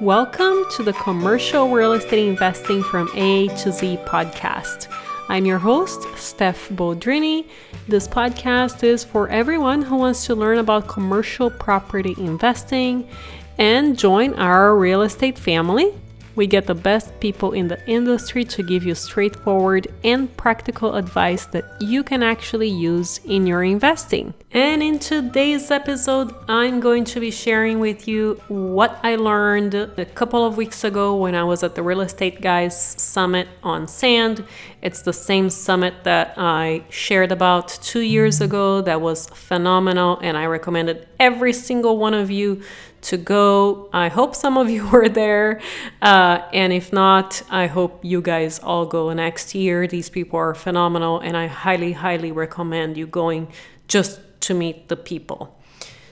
Welcome to the Commercial Real Estate Investing from A to Z podcast. I'm your host, Steph Boldrini. This podcast is for everyone who wants to learn about commercial property investing and join our real estate family we get the best people in the industry to give you straightforward and practical advice that you can actually use in your investing. And in today's episode, I'm going to be sharing with you what I learned a couple of weeks ago when I was at the Real Estate Guys Summit on Sand. It's the same summit that I shared about two years ago that was phenomenal, and I recommended every single one of you to go. I hope some of you were there. Uh, and if not, I hope you guys all go next year. These people are phenomenal, and I highly, highly recommend you going just to meet the people.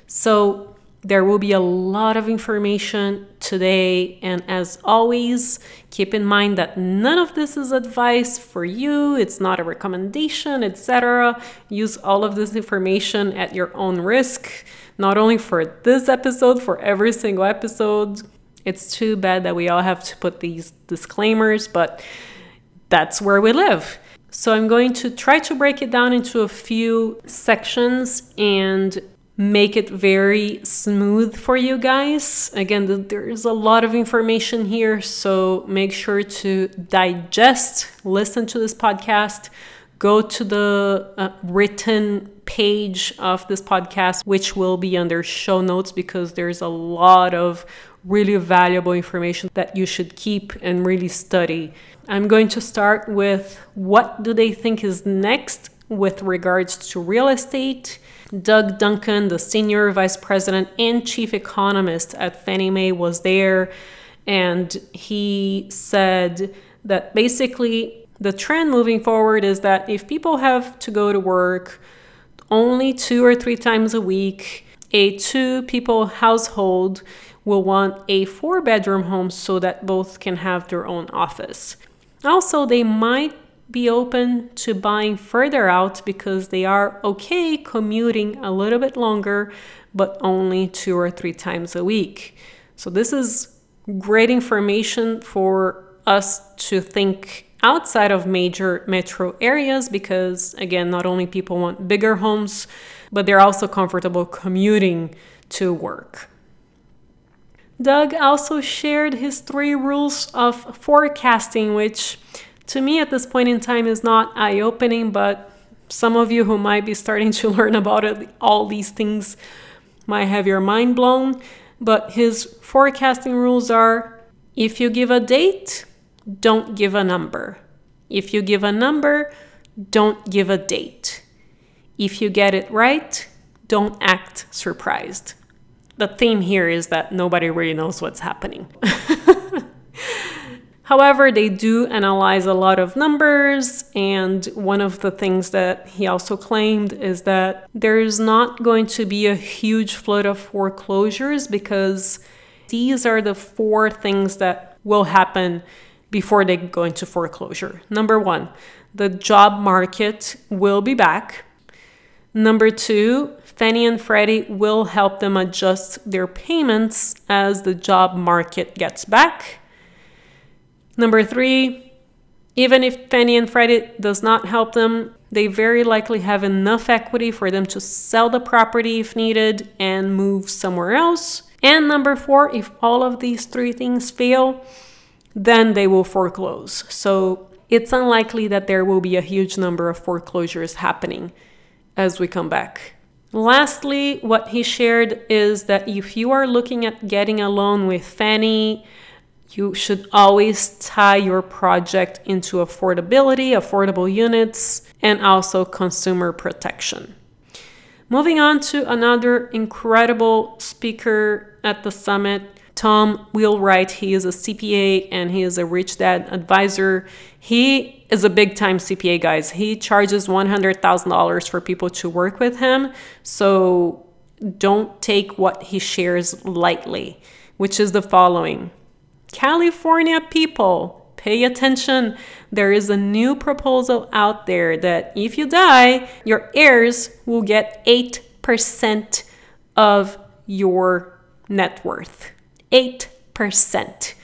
So, there will be a lot of information today, and as always, keep in mind that none of this is advice for you, it's not a recommendation, etc. Use all of this information at your own risk not only for this episode, for every single episode. It's too bad that we all have to put these disclaimers, but that's where we live. So I'm going to try to break it down into a few sections and make it very smooth for you guys. Again, there's a lot of information here, so make sure to digest, listen to this podcast, go to the uh, written page of this podcast, which will be under show notes because there's a lot of really valuable information that you should keep and really study. I'm going to start with what do they think is next with regards to real estate. Doug Duncan, the senior vice president and chief economist at Fannie Mae, was there, and he said that basically the trend moving forward is that if people have to go to work only two or three times a week, a two people household will want a four bedroom home so that both can have their own office. Also, they might be open to buying further out because they are okay commuting a little bit longer, but only two or three times a week. So, this is great information for us to think outside of major metro areas because, again, not only people want bigger homes, but they're also comfortable commuting to work. Doug also shared his three rules of forecasting, which to me at this point in time is not eye opening, but some of you who might be starting to learn about it, all these things might have your mind blown. But his forecasting rules are if you give a date, don't give a number. If you give a number, don't give a date. If you get it right, don't act surprised. The theme here is that nobody really knows what's happening. However, they do analyze a lot of numbers, and one of the things that he also claimed is that there's not going to be a huge flood of foreclosures because these are the four things that will happen before they go into foreclosure. Number one, the job market will be back. Number two, Fannie and Freddie will help them adjust their payments as the job market gets back. Number three, even if Fannie and Freddie does not help them, they very likely have enough equity for them to sell the property if needed and move somewhere else. And number four, if all of these three things fail, then they will foreclose. So it's unlikely that there will be a huge number of foreclosures happening as we come back. Lastly, what he shared is that if you are looking at getting a loan with Fannie, you should always tie your project into affordability, affordable units, and also consumer protection. Moving on to another incredible speaker at the summit, Tom Wheelwright. He is a CPA and he is a rich dad advisor. He is a big time CPA, guys. He charges $100,000 for people to work with him. So don't take what he shares lightly, which is the following California people, pay attention. There is a new proposal out there that if you die, your heirs will get 8% of your net worth. 8%. 8%.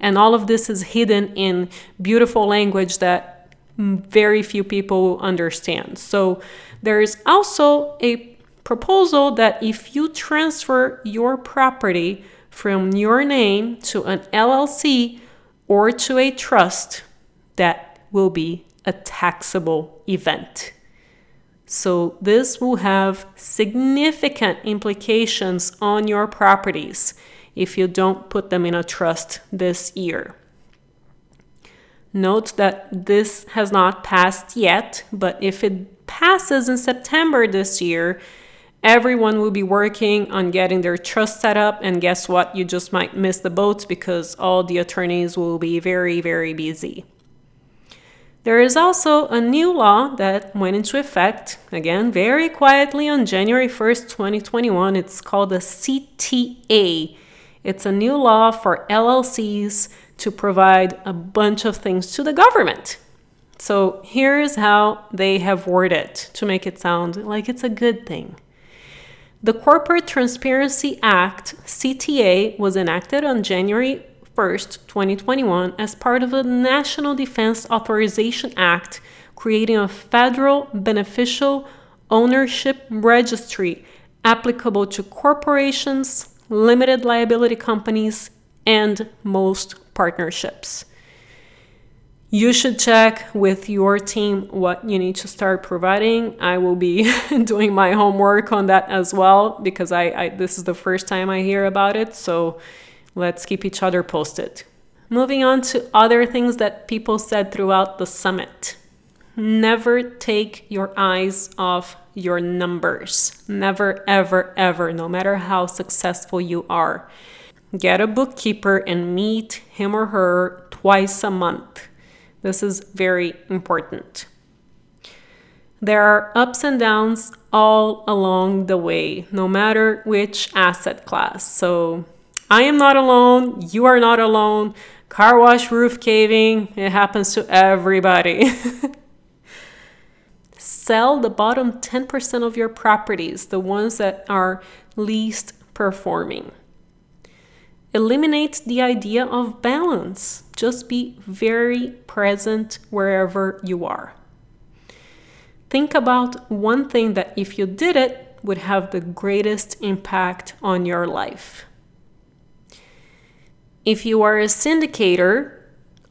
And all of this is hidden in beautiful language that very few people understand. So there is also a proposal that if you transfer your property from your name to an LLC or to a trust, that will be a taxable event. So, this will have significant implications on your properties if you don't put them in a trust this year. Note that this has not passed yet, but if it passes in September this year, everyone will be working on getting their trust set up. And guess what? You just might miss the boat because all the attorneys will be very, very busy. There is also a new law that went into effect, again, very quietly on January 1st, 2021. It's called the CTA. It's a new law for LLCs to provide a bunch of things to the government. So here's how they have worded to make it sound like it's a good thing. The Corporate Transparency Act, CTA, was enacted on January 1st, 2021, as part of the National Defense Authorization Act, creating a federal beneficial ownership registry applicable to corporations, limited liability companies, and most partnerships. You should check with your team what you need to start providing. I will be doing my homework on that as well because I, I this is the first time I hear about it. So Let's keep each other posted. Moving on to other things that people said throughout the summit. Never take your eyes off your numbers. Never, ever, ever, no matter how successful you are. Get a bookkeeper and meet him or her twice a month. This is very important. There are ups and downs all along the way, no matter which asset class. So I am not alone. You are not alone. Car wash roof caving, it happens to everybody. Sell the bottom 10% of your properties, the ones that are least performing. Eliminate the idea of balance. Just be very present wherever you are. Think about one thing that, if you did it, would have the greatest impact on your life. If you are a syndicator,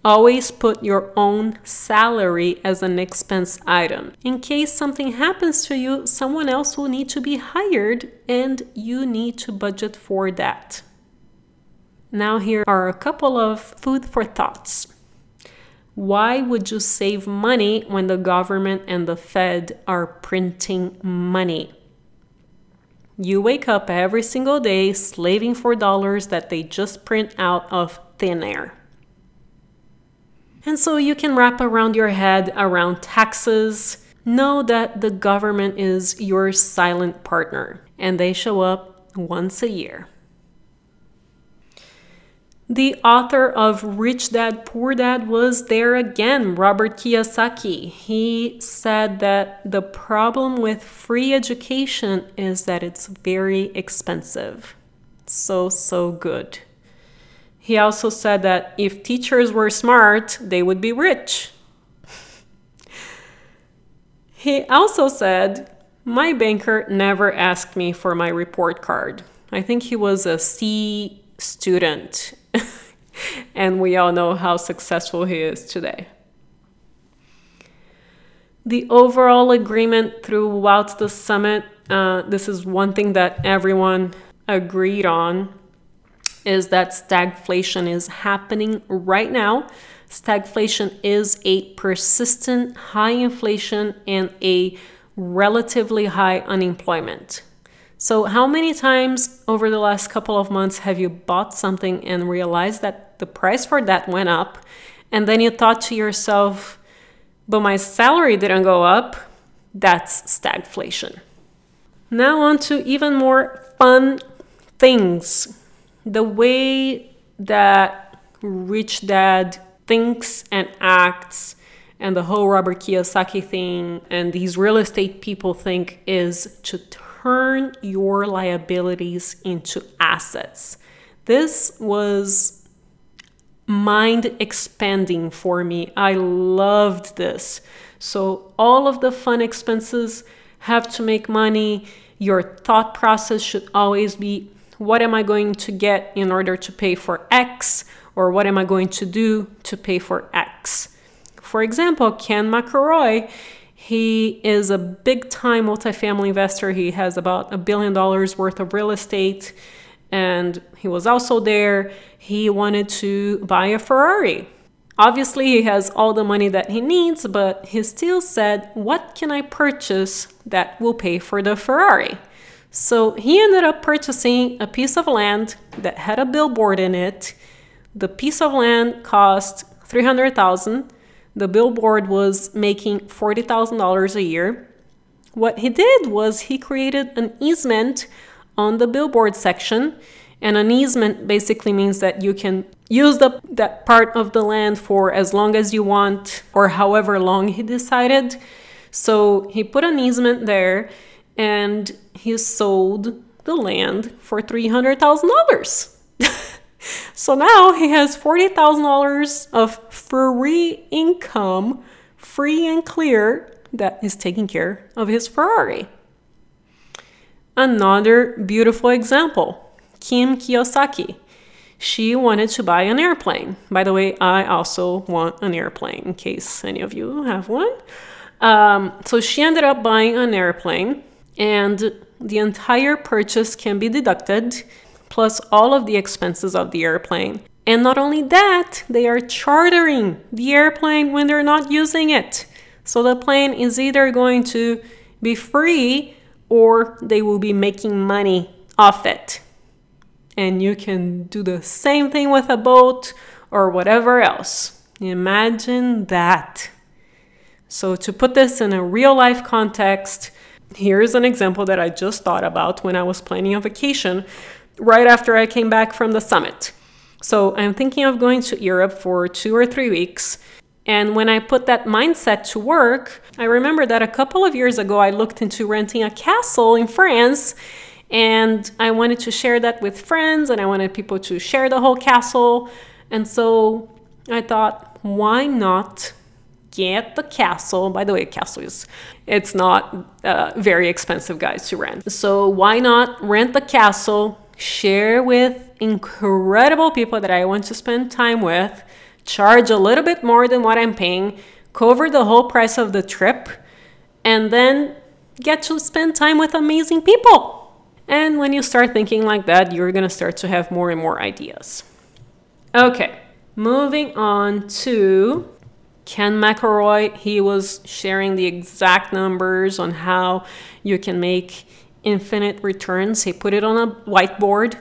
always put your own salary as an expense item. In case something happens to you, someone else will need to be hired and you need to budget for that. Now, here are a couple of food for thoughts. Why would you save money when the government and the Fed are printing money? You wake up every single day slaving for dollars that they just print out of thin air. And so you can wrap around your head around taxes. Know that the government is your silent partner and they show up once a year. The author of Rich Dad Poor Dad was there again, Robert Kiyosaki. He said that the problem with free education is that it's very expensive. So, so good. He also said that if teachers were smart, they would be rich. he also said, My banker never asked me for my report card. I think he was a C student and we all know how successful he is today. The overall agreement throughout the summit, uh, this is one thing that everyone agreed on, is that stagflation is happening right now. Stagflation is a persistent high inflation and a relatively high unemployment. So, how many times over the last couple of months have you bought something and realized that the price for that went up? And then you thought to yourself, but my salary didn't go up? That's stagflation. Now, on to even more fun things. The way that Rich Dad thinks and acts and the whole Robert Kiyosaki thing and these real estate people think is to turn your liabilities into assets. This was mind expanding for me. I loved this. So, all of the fun expenses have to make money. Your thought process should always be what am I going to get in order to pay for X, or what am I going to do to pay for X. For example, Ken McElroy, he is a big time multifamily investor. He has about a billion dollars worth of real estate, and he was also there. He wanted to buy a Ferrari. Obviously, he has all the money that he needs, but he still said, What can I purchase that will pay for the Ferrari? So he ended up purchasing a piece of land that had a billboard in it. The piece of land cost 300,000. The billboard was making $40,000 a year. What he did was he created an easement on the billboard section and an easement basically means that you can use the, that part of the land for as long as you want or however long he decided. So he put an easement there and he sold the land for $300,000. so now he has $40,000 of free income, free and clear, that is taking care of his Ferrari. Another beautiful example Kim Kiyosaki. She wanted to buy an airplane. By the way, I also want an airplane in case any of you have one. Um, so she ended up buying an airplane, and the entire purchase can be deducted, plus all of the expenses of the airplane. And not only that, they are chartering the airplane when they're not using it. So the plane is either going to be free or they will be making money off it and you can do the same thing with a boat or whatever else. Imagine that. So, to put this in a real life context, here's an example that I just thought about when I was planning a vacation right after I came back from the summit. So, I'm thinking of going to Europe for two or three weeks. And when I put that mindset to work, I remember that a couple of years ago I looked into renting a castle in France and I wanted to share that with friends and I wanted people to share the whole castle. And so I thought, why not get the castle? By the way, castle is it's not uh, very expensive, guys, to rent. So why not rent the castle, share with incredible people that I want to spend time with, charge a little bit more than what I'm paying, cover the whole price of the trip, and then get to spend time with amazing people. And when you start thinking like that, you're to start to have more and more ideas. Okay, moving on to Ken McElroy. He was sharing the exact numbers on how you can make infinite returns. He put it on a whiteboard,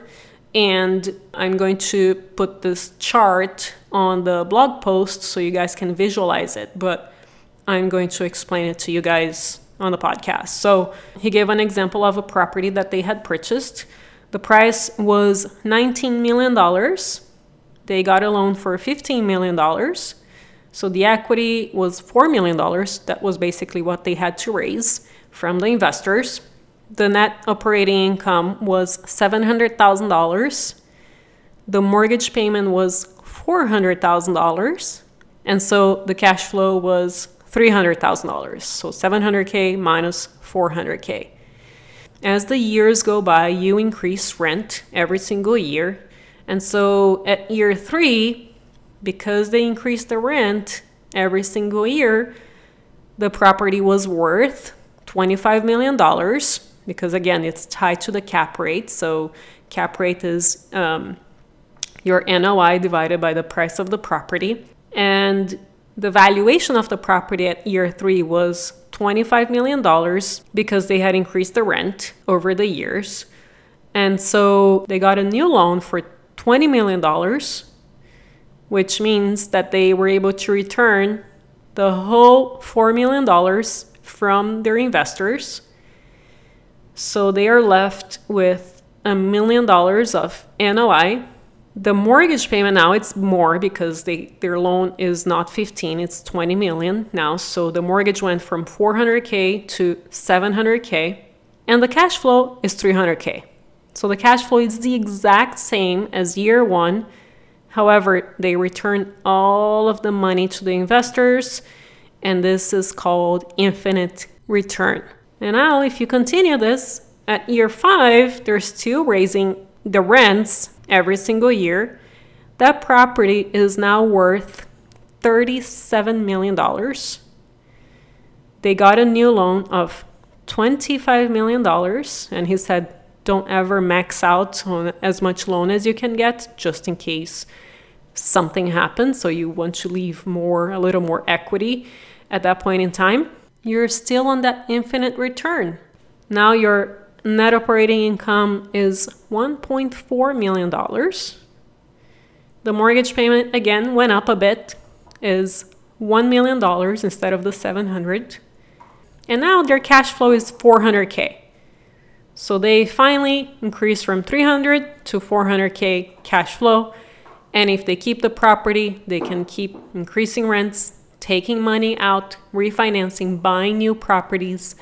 and I'm going to put this chart on the blog post so you guys can visualize it. But I'm going to explain it to you guys on the podcast. So he gave an example of a property that they had purchased. The price was $19 million. They got a loan for $15 million. So the equity was $4 million. That was basically what they had to raise from the investors. The net operating income was $700,000. The mortgage payment was $400,000. And so the cash flow was $300,000. So 700K minus 400K. As the years go by, you increase rent every single year. And so at year three, because they increased the rent every single year, the property was worth $25 million because, again, it's tied to the cap rate. So, cap rate is um, your NOI divided by the price of the property. And the valuation of the property at year three was $25 million because they had increased the rent over the years. And so they got a new loan for $20 million, which means that they were able to return the whole $4 million from their investors. So they are left with a million dollars of NOI the mortgage payment now it's more because they their loan is not 15 it's 20 million now so the mortgage went from 400k to 700k and the cash flow is 300k So the cash flow is the exact same as year one. However, they return all of the money to the investors, and this is called infinite return. And now, if you continue this, at year five, they're still raising the rents every single year. That property is now worth $37 million. They got a new loan of $25 million, and he said, don't ever max out on as much loan as you can get just in case something happens. So you want to leave more, a little more equity at that point in time. You're still on that infinite return. Now your net operating income is $1.4 million. The mortgage payment again went up a bit, is $1 million instead of the 700. And now their cash flow is 400k. So they finally increase from 300 to 400k cash flow. And if they keep the property, they can keep increasing rents, taking money out, refinancing, buying new properties,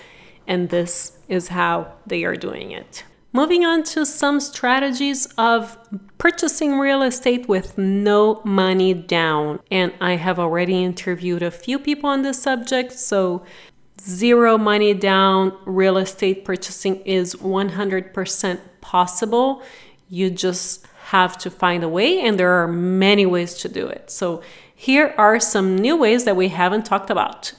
and this is how they are doing it. Moving on to some strategies of purchasing real estate with no money down. And I have already interviewed a few people on this subject, so zero money down real estate purchasing is 100% possible. You just have to find a way, and there are many ways to do it. So, here are some new ways that we haven't talked about.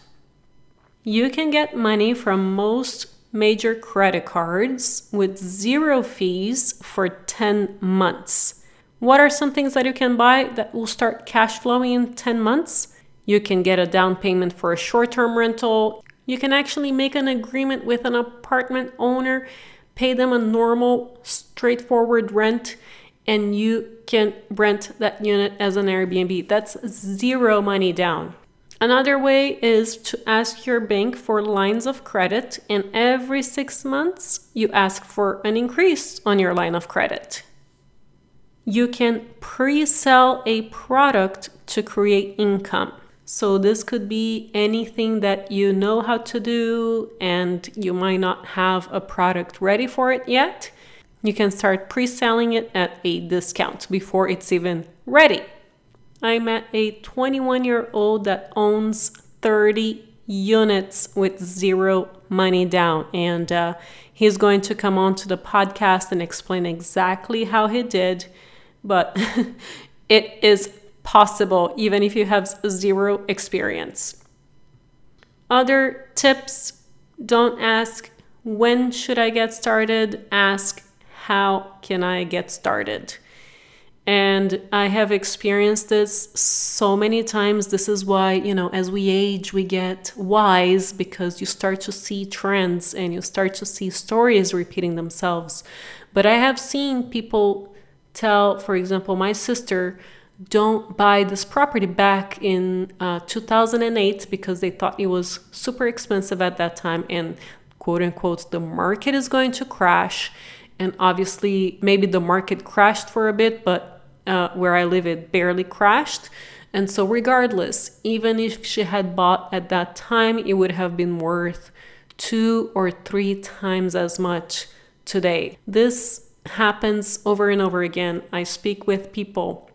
You can get money from most major credit cards with zero fees for 10 months. What are some things that you can buy that will start cash flowing in 10 months? You can get a down payment for a short term rental. You can actually make an agreement with an apartment owner, pay them a normal, straightforward rent, and you can rent that unit as an Airbnb. That's zero money down. Another way is to ask your bank for lines of credit, and every six months you ask for an increase on your line of credit. You can pre sell a product to create income. So, this could be anything that you know how to do and you might not have a product ready for it yet. You can start pre selling it at a discount before it's even ready. I met a 21 year old that owns 30 units with zero money down. And uh, he's going to come on to the podcast and explain exactly how he did. But it is possible, even if you have zero experience. Other tips don't ask, when should I get started? Ask, how can I get started? And I have experienced this so many times. This is why, you know, as we age, we get wise because you start to see trends and you start to see stories repeating themselves. But I have seen people tell, for example, my sister, don't buy this property back in uh, 2008 because they thought it was super expensive at that time and quote unquote the market is going to crash and obviously maybe the market crashed for a bit but uh, where I live, it barely crashed. And so, regardless, even if she had bought at that time, it would have been worth two or three times as much today. This happens over and over again. I speak with people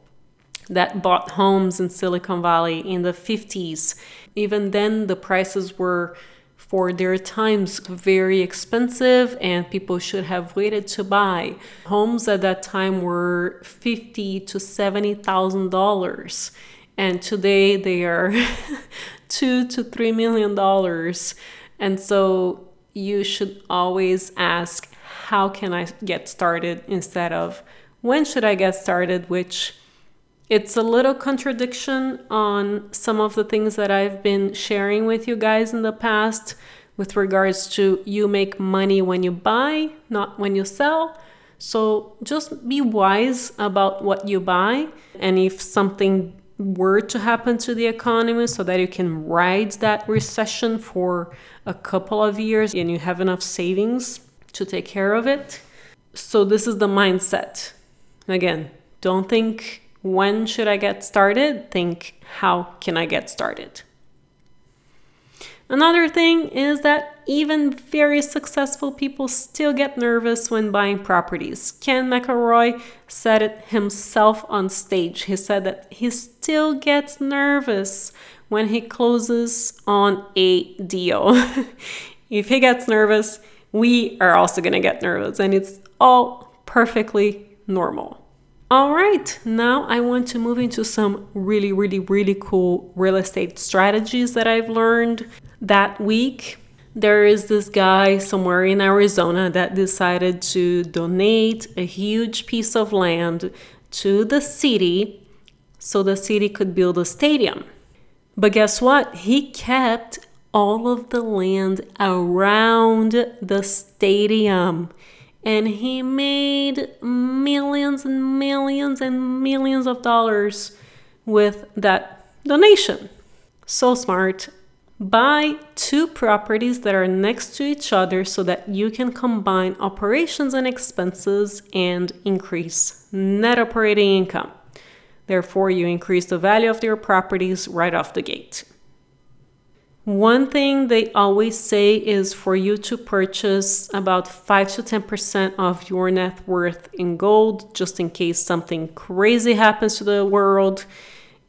that bought homes in Silicon Valley in the 50s. Even then, the prices were for their times very expensive and people should have waited to buy. Homes at that time were fifty to seventy thousand dollars and today they are two to three million dollars. And so you should always ask how can I get started instead of when should I get started, which it's a little contradiction on some of the things that I've been sharing with you guys in the past with regards to you make money when you buy, not when you sell. So just be wise about what you buy. And if something were to happen to the economy so that you can ride that recession for a couple of years and you have enough savings to take care of it. So, this is the mindset. Again, don't think when should I get started? Think, how can I get started? Another thing is that even very successful people still get nervous when buying properties. Ken McElroy said it himself on stage. He said that he still gets nervous when he closes on a deal. if he gets nervous, we are also going to get nervous, and it's all perfectly normal. All right, now I want to move into some really, really, really cool real estate strategies that I've learned that week. There is this guy somewhere in Arizona that decided to donate a huge piece of land to the city so the city could build a stadium. But guess what? He kept all of the land around the stadium and he made millions and millions and millions of dollars with that donation. So smart. Buy two properties that are next to each other so that you can combine operations and expenses and increase net operating income. Therefore, you increase the value of your properties right off the gate. One thing they always say is for you to purchase about 5 to 10% of your net worth in gold, just in case something crazy happens to the world.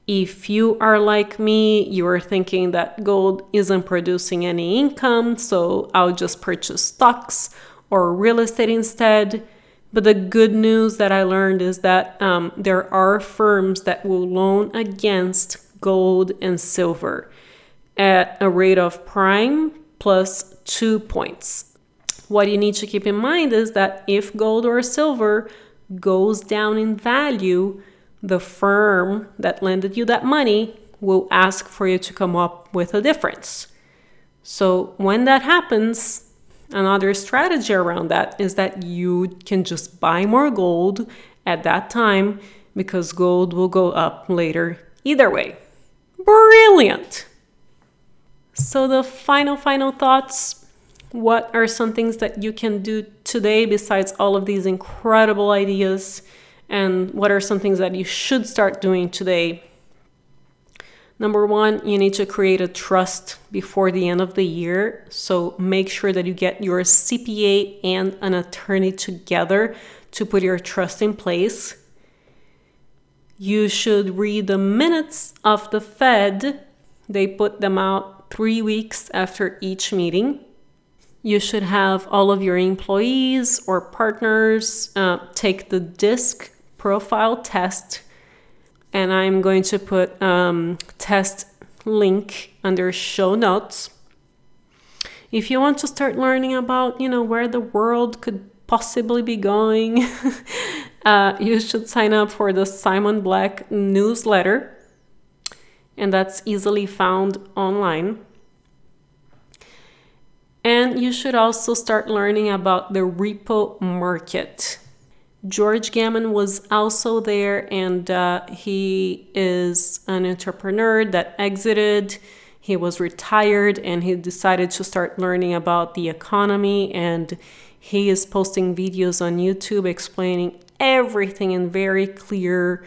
If you are like me, you are thinking that gold isn't producing any income, so I'll just purchase stocks or real estate instead. But the good news that I learned is that um, there are firms that will loan against gold and silver at a rate of prime plus two points. What you need to keep in mind is that if gold or silver goes down in value, the firm that lended you that money will ask for you to come up with a difference. So when that happens, another strategy around that is that you can just buy more gold at that time because gold will go up later either way. Brilliant! So, the final, final thoughts what are some things that you can do today besides all of these incredible ideas? And what are some things that you should start doing today? Number one, you need to create a trust before the end of the year. So make sure that you get your CPA and an attorney together to put your trust in place. You should read the minutes of the Fed. They put them out three weeks after each meeting. You should have all of your employees or partners uh, take the DISC profile test. And I'm going to put um, test link under show notes. If you want to start learning about, you know, where the world could possibly be going, uh, you should sign up for the Simon Black newsletter and that's easily found online. And you should also start learning about the repo market. George Gammon was also there, and uh, he is an entrepreneur that exited. He was retired and he decided to start learning about the economy. And he is posting videos on YouTube explaining everything in very clear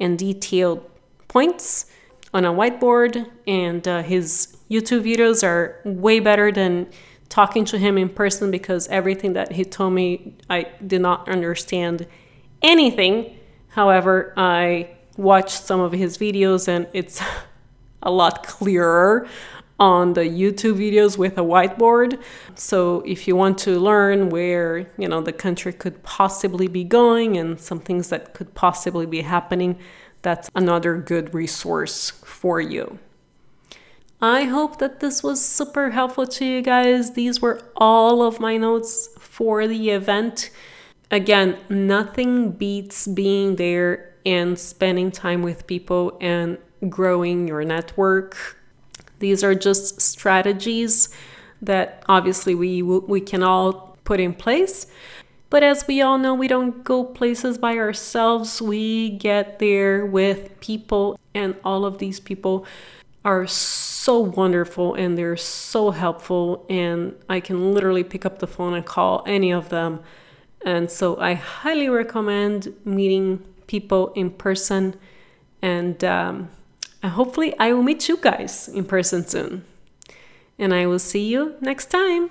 and detailed points on a whiteboard, and uh, his YouTube videos are way better than talking to him in person because everything that he told me, I did not understand anything. However, I watched some of his videos and it's a lot clearer on the YouTube videos with a whiteboard. So if you want to learn where, you know, the country could possibly be going and some things that could possibly be happening, that's another good resource for you. I hope that this was super helpful to you guys. These were all of my notes for the event. Again, nothing beats being there and spending time with people and growing your network. These are just strategies that obviously we we can all put in place. But as we all know, we don't go places by ourselves. We get there with people, and all of these people are so wonderful and they're so helpful. And I can literally pick up the phone and call any of them. And so I highly recommend meeting people in person. And um, hopefully, I will meet you guys in person soon. and I will see you next time.